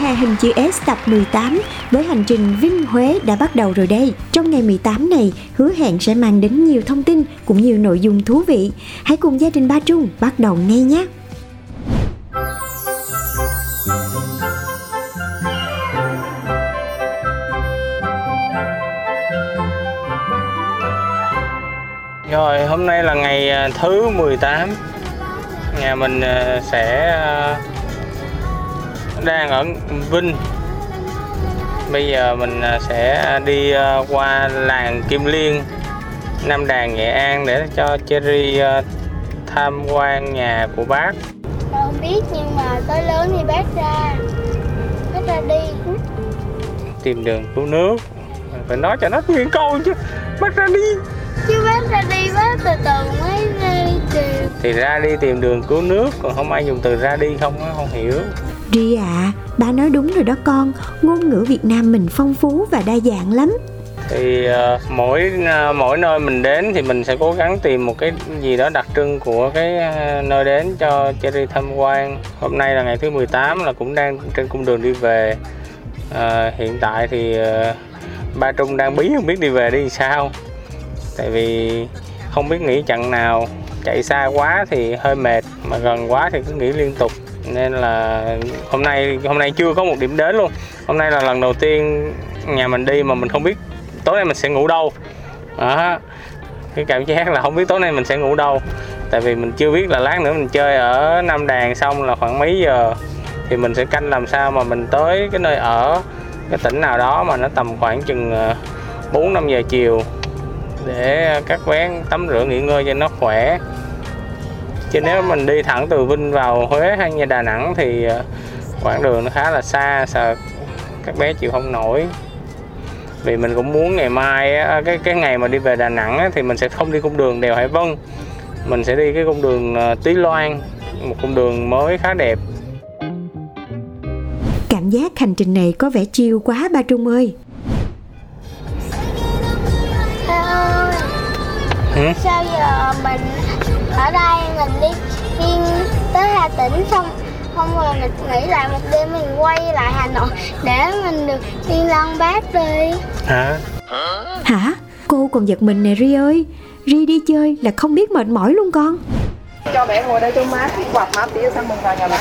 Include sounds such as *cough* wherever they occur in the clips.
Mùa hè hình chữ S tập 18 với hành trình Vinh Huế đã bắt đầu rồi đây. Trong ngày 18 này, hứa hẹn sẽ mang đến nhiều thông tin cũng như nội dung thú vị. Hãy cùng gia đình Ba Trung bắt đầu ngay nhé. Rồi hôm nay là ngày à, thứ 18 Nhà mình à, sẽ à, đang ở Vinh. Bây giờ mình à, sẽ đi à, qua làng Kim Liên Nam Đàn Nghệ An để cho Cherry à, tham quan nhà của bác. Con không biết nhưng mà tới lớn thì bác ra bác ra đi. Tìm đường cứu nước. Phải nói cho nó nguyên câu chứ. Bác ra đi. Chứ bác ra đi bác từ từ mới đi tìm. Thì ra đi tìm đường cứu nước còn không ai dùng từ ra đi không á không hiểu Ri ạ, ba nói đúng rồi đó con, ngôn ngữ Việt Nam mình phong phú và đa dạng lắm. thì uh, mỗi uh, mỗi nơi mình đến thì mình sẽ cố gắng tìm một cái gì đó đặc trưng của cái uh, nơi đến cho Cherry tham quan. Hôm nay là ngày thứ 18 là cũng đang trên cung đường đi về. Uh, hiện tại thì uh, ba Trung đang bí không biết đi về đi sao. Tại vì không biết nghỉ chặng nào. Chạy xa quá thì hơi mệt mà gần quá thì cứ nghỉ liên tục nên là hôm nay hôm nay chưa có một điểm đến luôn. Hôm nay là lần đầu tiên nhà mình đi mà mình không biết tối nay mình sẽ ngủ đâu. Đó. Cái cảm giác là không biết tối nay mình sẽ ngủ đâu. Tại vì mình chưa biết là lát nữa mình chơi ở Nam Đàn xong là khoảng mấy giờ thì mình sẽ canh làm sao mà mình tới cái nơi ở, cái tỉnh nào đó mà nó tầm khoảng chừng ờ, 4 5 giờ chiều để các bé tắm rửa nghỉ ngơi cho nó khỏe chứ nếu mình đi thẳng từ Vinh vào Huế hay như Đà Nẵng thì ờ, quãng đường nó khá là xa sợ các bé chịu không nổi vì mình cũng muốn ngày mai cái cái ngày mà đi về Đà Nẵng thì mình sẽ không đi cung đường đèo Hải Vân mình sẽ đi cái cung đường ờ, Tí Loan một cung đường mới khá đẹp Cảm giác hành trình này có vẻ chiêu quá ba Trung ơi. Hử? sao giờ mình ở đây mình đi đi tới Hà Tĩnh xong không rồi mình nghỉ lại một đêm mình quay lại Hà Nội để mình được đi lăng bác đi hả Hả? Cô còn giật mình nè Ri ơi. Ri đi chơi là không biết mệt mỏi luôn con. cho bé ngồi đây cho mát quạt mát tí xong mình vào nhà bác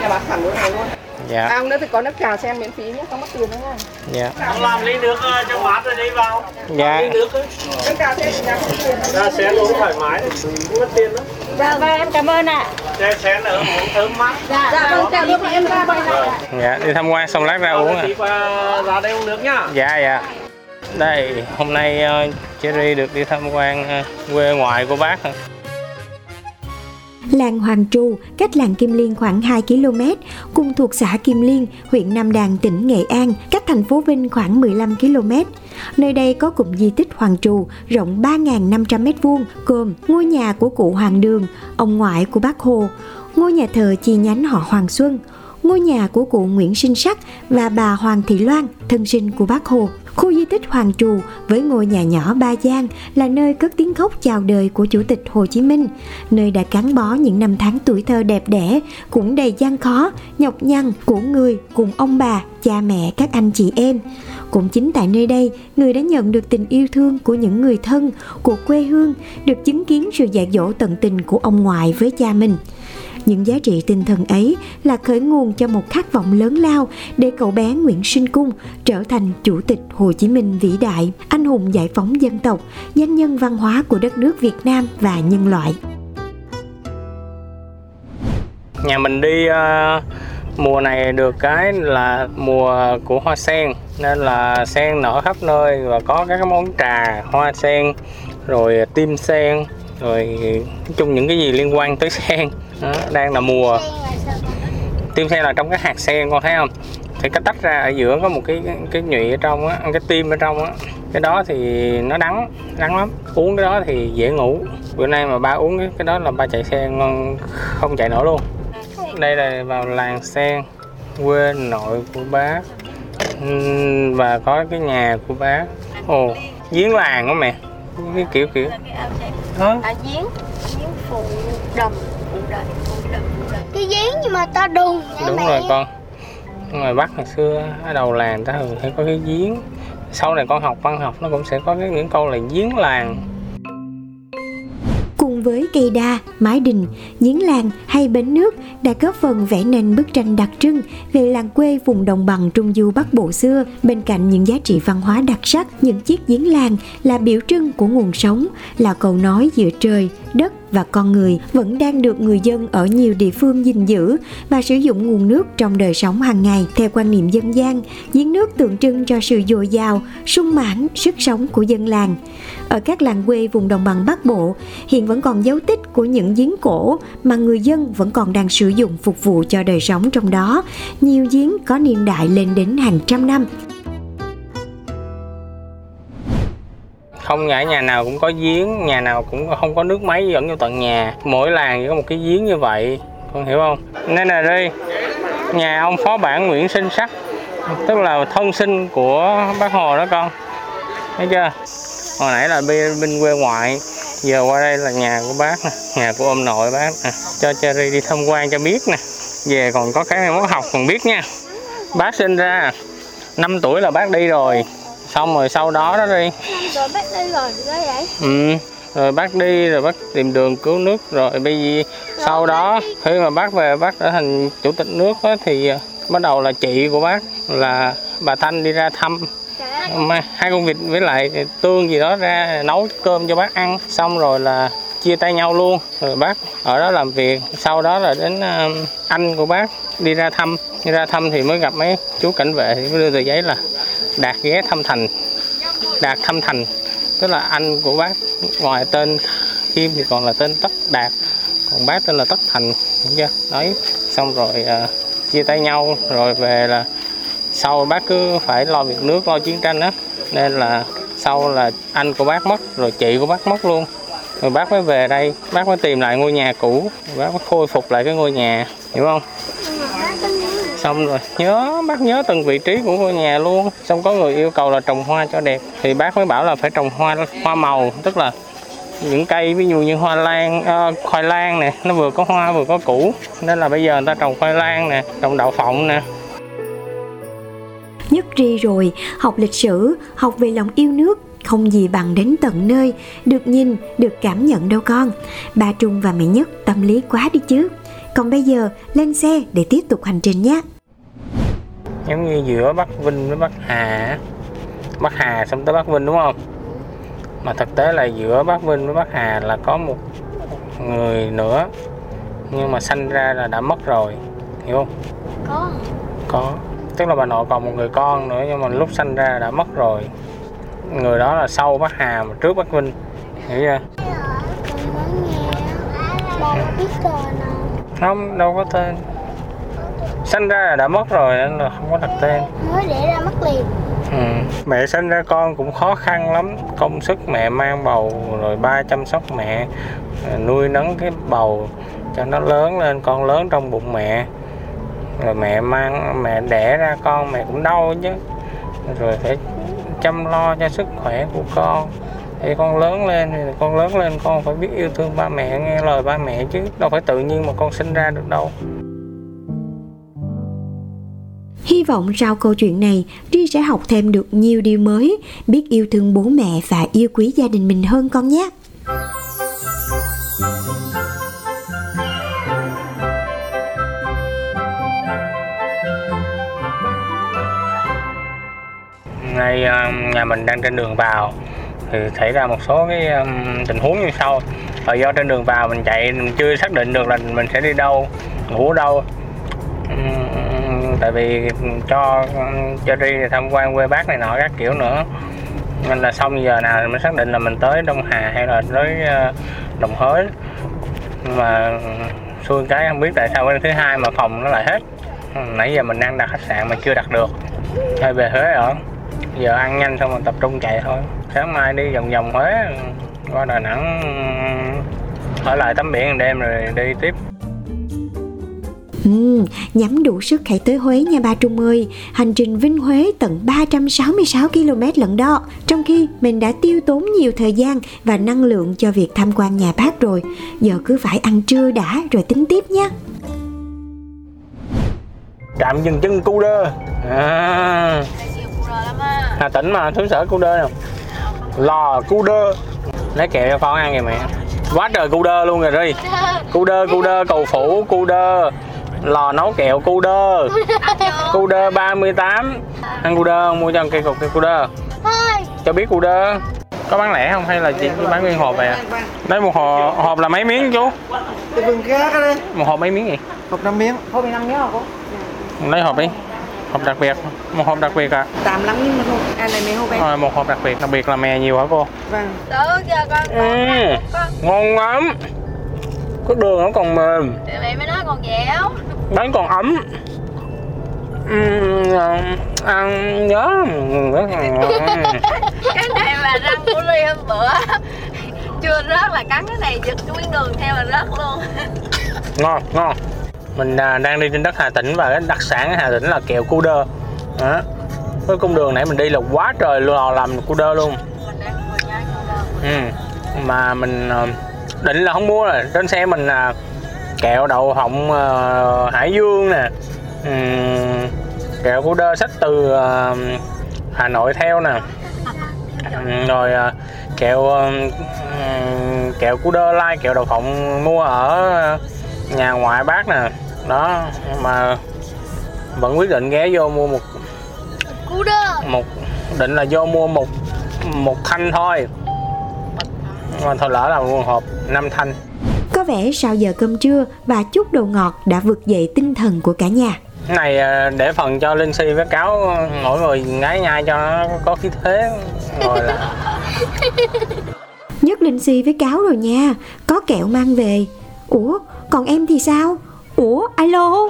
nhà bác thẳng luôn này luôn dạ. À hôm nữa thì có nước trà sen miễn phí nhé không mất tiền nữa nha. Dạ. Ông làm ly nước ờ, cho mát rồi đi vào. Dạ. Ly nước ấy. nước trà sen thì nhà không tiền. Ra xén uống thoải mái không mất tiền đó dạ vâng em cảm ơn ạ. Xe xén ở uống thơm mát. Dạ vâng chào lúc em ra đây dạ đi tham quan xong lát ra uống à. chị qua ra đây uống nước nhá dạ dạ. Đây hôm nay ờ, Cherry được đi tham quan ờ, quê ngoại của bác Làng Hoàng Trù cách làng Kim Liên khoảng 2 km, cùng thuộc xã Kim Liên, huyện Nam Đàn, tỉnh Nghệ An, cách thành phố Vinh khoảng 15 km. Nơi đây có cụm di tích Hoàng Trù rộng 3.500 m2, gồm ngôi nhà của cụ Hoàng Đường, ông ngoại của bác Hồ, ngôi nhà thờ chi nhánh họ Hoàng Xuân, ngôi nhà của cụ Nguyễn Sinh Sắc và bà Hoàng Thị Loan, thân sinh của bác Hồ. Khu di tích Hoàng Trù với ngôi nhà nhỏ Ba Giang là nơi cất tiếng khóc chào đời của Chủ tịch Hồ Chí Minh, nơi đã gắn bó những năm tháng tuổi thơ đẹp đẽ, cũng đầy gian khó, nhọc nhằn của người cùng ông bà, cha mẹ, các anh chị em. Cũng chính tại nơi đây, người đã nhận được tình yêu thương của những người thân, của quê hương, được chứng kiến sự dạy dỗ tận tình của ông ngoại với cha mình. Những giá trị tinh thần ấy là khởi nguồn cho một khát vọng lớn lao để cậu bé Nguyễn Sinh Cung trở thành Chủ tịch Hồ Chí Minh vĩ đại, anh hùng giải phóng dân tộc, danh nhân văn hóa của đất nước Việt Nam và nhân loại. nhà mình đi uh, mùa này được cái là mùa của hoa sen nên là sen nở khắp nơi và có các món trà hoa sen rồi tim sen rồi nói chung những cái gì liên quan tới *laughs* sen đó, đang là mùa tim sen là trong cái hạt sen con thấy không? Thì cái tách ra ở giữa có một cái cái, cái nhụy ở trong á cái tim ở trong á. Cái đó thì nó đắng đắng lắm. Uống cái đó thì dễ ngủ. Bữa nay mà ba uống cái, cái đó là ba chạy xe ngon không chạy nổi luôn. Đây là vào làng sen quê nội của bác và có cái nhà của bác ồ giếng làng đó mẹ. Cái kiểu kiểu. À giếng, giếng phụ đầm, cái giếng nhưng mà to đùng đúng mẹ. rồi con. Ngoài bắc ngày xưa ở đầu làng ta thường hay có cái giếng. Sau này con học văn học nó cũng sẽ có cái những câu là giếng làng. Cùng với cây đa, mái đình, giếng làng hay bến nước đã góp phần vẽ nên bức tranh đặc trưng về làng quê vùng đồng bằng Trung Du Bắc Bộ xưa. Bên cạnh những giá trị văn hóa đặc sắc, những chiếc giếng làng là biểu trưng của nguồn sống, là cầu nói giữa trời, đất và con người vẫn đang được người dân ở nhiều địa phương gìn giữ và sử dụng nguồn nước trong đời sống hàng ngày. Theo quan niệm dân gian, giếng nước tượng trưng cho sự dồi dào, sung mãn, sức sống của dân làng. Ở các làng quê vùng đồng bằng Bắc Bộ, hiện vẫn còn dấu tích của những giếng cổ mà người dân vẫn còn đang sử dụng phục vụ cho đời sống trong đó. Nhiều giếng có niên đại lên đến hàng trăm năm. Không phải nhà nào cũng có giếng nhà nào cũng không có nước máy dẫn vô tận nhà. Mỗi làng chỉ có một cái giếng như vậy con hiểu không? Nên là đây nhà ông phó bản Nguyễn Sinh Sắc tức là thân sinh của bác Hồ đó con. Thấy chưa? Hồi nãy là bên, bên quê ngoại giờ qua đây là nhà của bác nè nhà của ông nội bác nè. Cho Cherry đi tham quan cho biết nè. Về còn có cái món học còn biết nha. Bác sinh ra 5 tuổi là bác đi rồi xong rồi sau đó đó đi. Rồi bác đi rồi đó vậy? Ừ, rồi bác đi rồi bác tìm đường cứu nước rồi bây giờ sau đó khi mà bác về bác trở thành chủ tịch nước á, thì ờ, bắt đầu là chị của bác là bà Thanh đi ra thăm. Mà hai con vịt với lại tương gì đó ra nấu cơm cho bác ăn xong rồi là chia tay nhau luôn. Rồi bác ở đó làm việc sau đó là đến ờ, anh của bác đi ra thăm. Đi ra thăm thì mới gặp mấy chú cảnh vệ thì mới đưa tờ giấy là đạt ghé thăm thành. Đạt thăm thành. Tức là anh của bác ngoài tên Kim thì còn là tên Tất Đạt. Còn bác tên là Tất Thành hiểu chưa? Đấy xong rồi à, chia tay nhau rồi về là sau bác cứ phải lo việc nước lo chiến tranh á. Nên là sau là anh của bác mất rồi chị của bác mất luôn. Rồi bác mới về đây bác mới tìm lại ngôi nhà cũ. Bác mới khôi phục lại cái ngôi nhà hiểu không? Xong rồi. Nhớ bác nhớ từng vị trí của ngôi nhà luôn. Xong có người yêu cầu là trồng hoa cho đẹp. Thì bác mới bảo là phải trồng hoa hoa màu. Tức là những cây ví dụ như hoa lan ờ, khoai lang nè nó vừa có hoa vừa có củ. Nên là bây giờ người ta trồng khoai lang nè trồng đậu phộng nè. Nhất tri rồi, học lịch sử, học về lòng yêu nước, không gì bằng đến tận nơi, được nhìn, được cảm nhận đâu con. Ba Trung và mẹ Nhất tâm lý quá đi chứ. Còn bây giờ, lên xe để tiếp tục hành trình nhé giống như giữa Bắc Vinh với Bắc Hà. Bắc Hà xong tới Bắc Vinh đúng không? Mà thực tế là giữa Bắc Vinh với Bắc Hà là có một người nữa nhưng mà sanh ra là đã mất rồi hiểu không? Có. Có. Tức là bà nội còn một người con nữa nhưng mà lúc sanh ra đã mất rồi. Người đó là sau Bắc Hà mà trước Bắc Vinh hiểu chưa? Nào không đâu có tên sanh ra là đã mất rồi nên là không có đặt tên. Mới để ra mất liền. Ừ. Mẹ sinh ra con cũng khó khăn lắm. Công sức mẹ mang bầu Rồi ba chăm sóc mẹ Nuôi nấng cái bầu Cho nó lớn lên Con lớn trong bụng mẹ. Rồi mẹ mang Mẹ đẻ ra con mẹ cũng đau chứ. Rồi phải chăm lo cho sức khỏe của con. Thì con lớn lên thì con lớn lên con phải biết yêu thương ba mẹ nghe lời ba mẹ chứ. Đâu phải tự nhiên mà con sinh ra được đâu Hy vọng sau câu chuyện này, Tri sẽ học thêm được nhiều điều mới, biết yêu thương bố mẹ và yêu quý gia đình mình hơn con nhé. Ngày ờ, nhà mình đang trên đường vào thì xảy ra một số cái tình huống như sau. Và do trên đường vào mình chạy mình chưa xác định được là mình sẽ đi đâu ngủ đâu tại vì cho cho đi tham quan quê bác này nọ các kiểu nữa. Nên là xong giờ nào mình xác định là mình tới Đông Hà hay là tới ờ, Đồng Hới. Mà xui cái không biết tại sao cái thứ hai mà phòng nó lại hết. Ừ, nãy giờ mình đang đặt khách sạn mà chưa đặt được. Hay về Huế ở. Giờ ăn nhanh xong rồi tập trung chạy thôi. Sáng mai đi vòng vòng Huế, qua Đà Nẵng, ở lại tắm biển một đêm rồi đi tiếp. Ừ, nhắm đủ sức hãy tới Huế nha ba Trung ơi. Hành trình Vinh Huế tận 366 km lận đó. Trong khi mình đã tiêu tốn nhiều thời gian và năng lượng cho việc tham quan nhà bác rồi. Giờ cứ phải ăn trưa đã rồi tính tiếp nhé. Trạm dừng chân Cu Đơ. À, Hà Tĩnh mà xứ sở Cu Đơ nè. Lò Cu Đơ. Lấy kẹo cho con ăn kìa mẹ. Quá trời Cu Đơ luôn rồi đi. Cu Đơ Cu Đơ cầu phủ Cu Đơ lò nấu kẹo Cu Đơ Cu Đơ 38 ăn Cu Đơ không mua cho cây cục cây Cu Đơ cho biết Cu Đơ có bán lẻ không hay là chỉ bán nguyên hộp vậy à? Đây một hộp, hộp là mấy miếng chú? Một hộp mấy miếng gì? Hộp 5 miếng. Mình ăn nhớ hả cô? Lấy hộp đi. Hộp đặc biệt, một hộp đặc biệt à? Tạm lắm nhưng mà thôi. À này mẹ hộp em. Rồi một hộp đặc biệt, đặc biệt là mè nhiều hả cô? Vâng. Được giờ con Ừ, ngon lắm. Cái đường nó còn mềm, Thì mẹ mới nói còn dẻo bánh còn ấm. Ừ, ăn nhớ *laughs* Cái này mà răng của Ly hôm bữa Chưa rớt là cắn cái này giật cái miếng đường theo là rớt luôn *laughs* ngon ngon mình à, đang đi trên đất Hà Tĩnh và cái đặc sản ở Hà Tĩnh là kẹo cu đơ đó. cái cung đường nãy mình đi là quá trời lò làm cu đơ luôn ừ. mà mình à, định là không mua rồi trên xe mình là kẹo đậu phộng à, Hải Dương nè Ừm, kẹo cu đơ xách từ à, Hà Nội theo nè. Ừm, rồi à, kẹo kẹo cu đơ lai kẹo đậu phộng mua ở nhà ngoại bác nè. Đó mà vẫn quyết định ghé vô mua một một định là vô mua một một thanh thôi. Mà thôi lỡ là một hộp năm thanh Có vẻ sau giờ cơm trưa và chút đồ ngọt đã vực dậy tinh thần của cả nhà. Này à, để phần cho linh si với cáo mỗi người ngái nhai cho nó có khí thế rồi là Nhất Linh Si với cáo rồi nha Có kẹo mang về. Ủa còn em thì sao? Ủa alo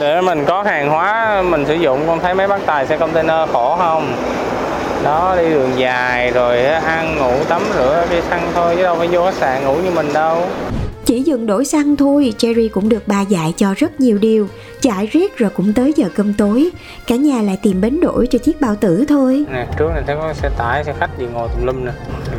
để mình có hàng hóa mình sử dụng con thấy mấy bác tài xe container khổ không? Đó đi đường dài rồi ăn ngủ tắm rửa đi xăng thôi chứ đâu phải vô khách sạn ngủ như mình đâu. Chỉ dừng đổi xăng thôi Cherry cũng được bà dạy cho rất nhiều điều. Chạy riết rồi cũng tới giờ cơm tối. Cả nhà lại tìm bến đổi cho chiếc bao tử thôi. Nè trước này thấy có xe tải xe khách gì ngồi tùm lum nè.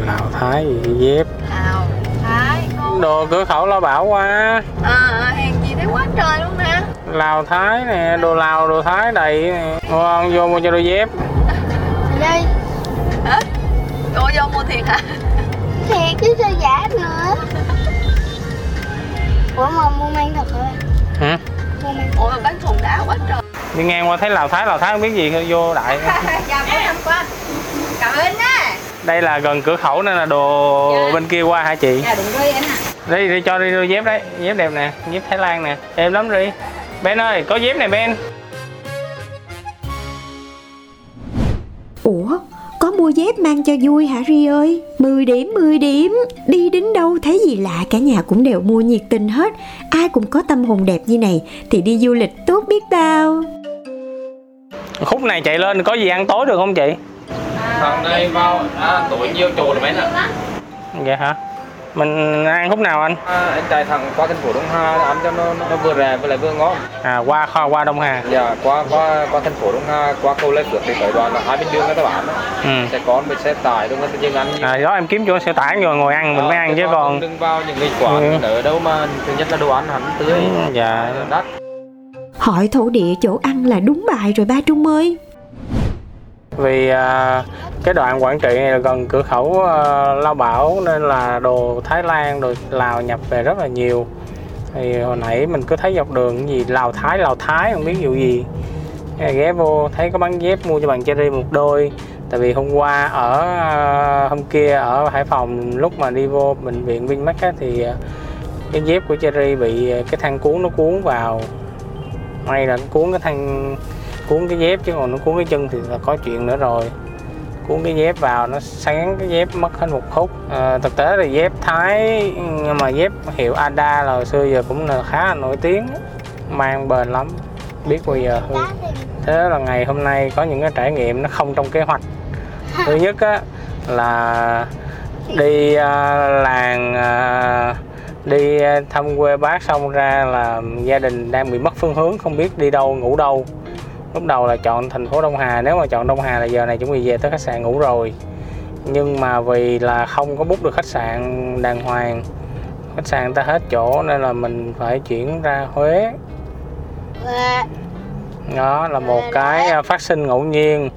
Lào thái gì dép. Nào Thái đồ cửa khẩu lo bảo qua Ờ hàng gì thấy quá trời luôn nè lào thái nè đồ lào đồ thái đầy nè. Ngon vô mua cho đôi dép. Đây. Hả? Cô vô mua thiệt hả? Thiệt chứ sao giả nữa. Ủa mà mua mang thật rồi hả? Mua mang Ủa mà bán thùng đá quá trời. Đi ngang qua thấy lào thái lào thái không biết gì vô đại. Chào cô tham quan Cảm ơn á. Đây là gần cửa khẩu nên là đồ Dạ. bên kia qua hả chị? Dạ đúng rồi anh ạ. Đi đi cho đi đôi dép đấy. Dép đẹp nè dép thái lan nè. Êm lắm đi ben ơi có dép này ben. Ủa có mua dép mang cho vui hả Ri ơi? 10 điểm 10 điểm. Đi đến đâu thấy gì lạ cả nhà cũng đều mua nhiệt tình hết. Ai cũng có tâm hồn đẹp như này Thì đi du lịch tốt biết bao. Khúc này chạy lên có gì ăn tối được không chị? Thằng đây vào à, tối nhiều chỗ rồi mấy nè. dạ hả mình ăn khúc nào anh À, anh chạy thẳng qua thành phố Đông Hà ăn cho nó, nó vừa rẻ và lại vừa ngon. à qua kho qua đông hà Dạ, qua qua qua thành phố Đông Hà, qua cầu Lê Phước thì tới đoạn là hai bên đường người ta bán đó. ừ. Xe con với xe tải đâu người ta dừng ăn. à đó em kiếm chỗ xe tải rồi ngồi ăn mình mới ăn chứ còn đừng vào những cái quán Ừ. ở đâu mà thứ nhất là đồ ăn hắn tươi. Ừ, dạ Đắt. Hỏi thổ địa chỗ ăn là đúng bài rồi ba Trung ơi vì à, cái đoạn Quảng Trị này là gần cửa khẩu à, Lao Bảo nên là đồ Thái Lan đồ Lào nhập về rất là nhiều. Thì hồi nãy mình cứ thấy dọc đường cái gì Lào Thái Lào Thái không biết vụ gì. Ghé vô thấy có bán dép mua cho bạn Cherry một đôi. Tại vì hôm qua ở à, hôm kia ở Hải Phòng lúc mà đi vô bệnh viện Vinmec á, thì à, cái dép của Cherry bị à, cái thang cuốn nó cuốn vào. May là cuốn cái thang cuốn cái dép chứ còn nó cuốn cái chân thì là có chuyện nữa rồi. Cuốn cái dép vào nó sáng cái dép mất hết một khúc. À, thực tế là dép Thái nhưng mà dép hiệu Ada là hồi xưa giờ cũng là khá là nổi tiếng mang bền lắm. Biết bao giờ hơn. Thế là ngày hôm nay có những cái trải nghiệm nó không trong kế hoạch. Thứ nhất á là đi uh, làng uh, đi thăm quê bác xong ra là gia đình đang bị mất phương hướng không biết đi đâu ngủ đâu lúc đầu là chọn thành phố Đông Hà nếu mà chọn Đông Hà là giờ này chuẩn bị về tới khách sạn ngủ rồi. Nhưng mà vì là không có bút được khách sạn đàng hoàng khách sạn ta hết chỗ nên là mình phải chuyển ra Huế. Đó là một cái à, phát sinh ngẫu nhiên.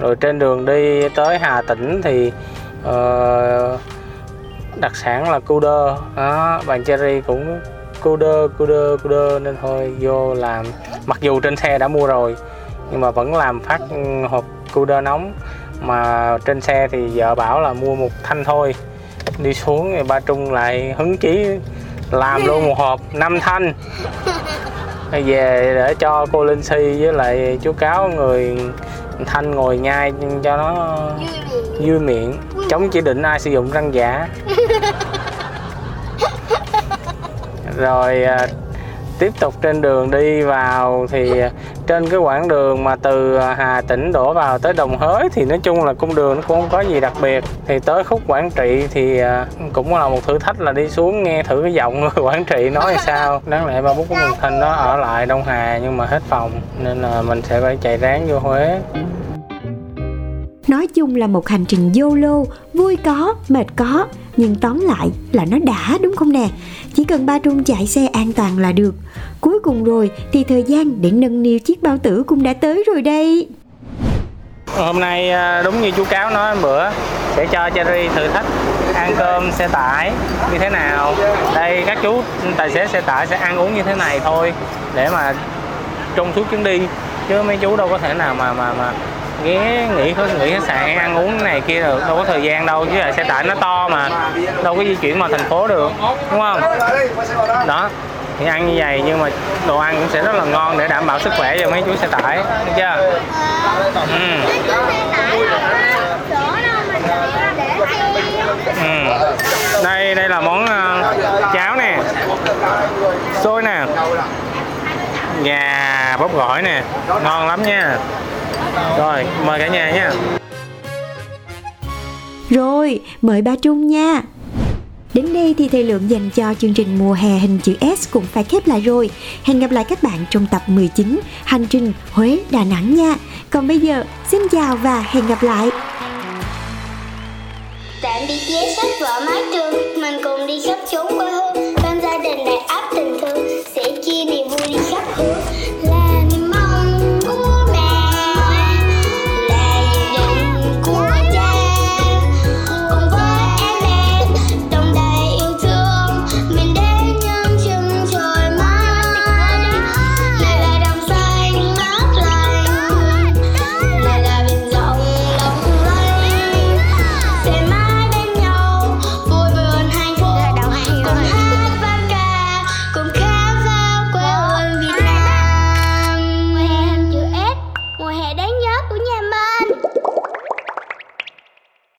Rồi trên đường đi tới Hà Tĩnh thì ờ, đặc sản là cu đơ. Đó bạn cherry cũng cu đơ cu đơ cu đơ nên thôi vô làm. Mặc dù trên xe đã mua rồi nhưng mà vẫn làm phát hộp cu đơ nóng. Mà trên xe thì vợ bảo là mua một thanh thôi. Đi xuống thì ba trung lại hứng chí làm luôn một hộp năm thanh. Về để cho cô Linh Si với lại chú cáo người thanh ngồi nhai cho nó vui miệng. Chống chỉ định ai sử dụng răng giả. *laughs* Rồi à, tiếp tục trên đường đi vào thì à, trên cái quãng đường mà từ à, Hà Tĩnh đổ vào tới Đồng Hới thì nói chung là cung đường nó cũng không có gì đặc biệt. Thì tới khúc Quảng Trị thì à, cũng là một thử thách là đi xuống nghe thử cái giọng người *laughs* Quảng Trị nói là sao. Đáng lẽ ba bút của mình thanh nó ở lại Đông Hà nhưng mà hết phòng nên là mình sẽ phải chạy ráng vô Huế. Nói chung là một hành trình vô lô vui có, mệt có, nhưng tóm lại là nó đã, đúng không nè? Chỉ cần ba Trung chạy xe an toàn là được. Cuối cùng rồi thì thời gian để nâng niu chiếc bao tử cũng đã tới rồi đây. hôm nay à, đúng như chú cáo nói bữa, sẽ cho Cherry thử thách ăn cơm xe tải như thế nào đây, các chú tài xế xe tải sẽ ăn uống như thế này thôi, để mà trong suốt chuyến đi chứ mấy chú đâu có thể nào mà mà mà ghé nghỉ nghỉ khách sạn ăn uống này kia được đâu có thời gian đâu chứ là xe tải nó to mà đâu có di chuyển vào thành phố được đúng không đó thì ăn như vậy nhưng mà đồ ăn cũng sẽ rất là ngon để đảm bảo sức khỏe cho mấy chú xe tải được chưa ừ. Ừ. đây đây là món uh, cháo nè xôi nè gà bốc gỏi nè ngon lắm nha rồi mời cả nhà nha Rồi, mời ba Trung nha. Đến đây thì thời lượng dành cho chương trình mùa hè hình chữ S cũng phải khép lại rồi. Hẹn gặp lại các bạn trong tập 19 Hành trình Huế Đà Nẵng nha. Còn bây giờ, xin chào và hẹn gặp lại. Tạm biệt vé sách vở mái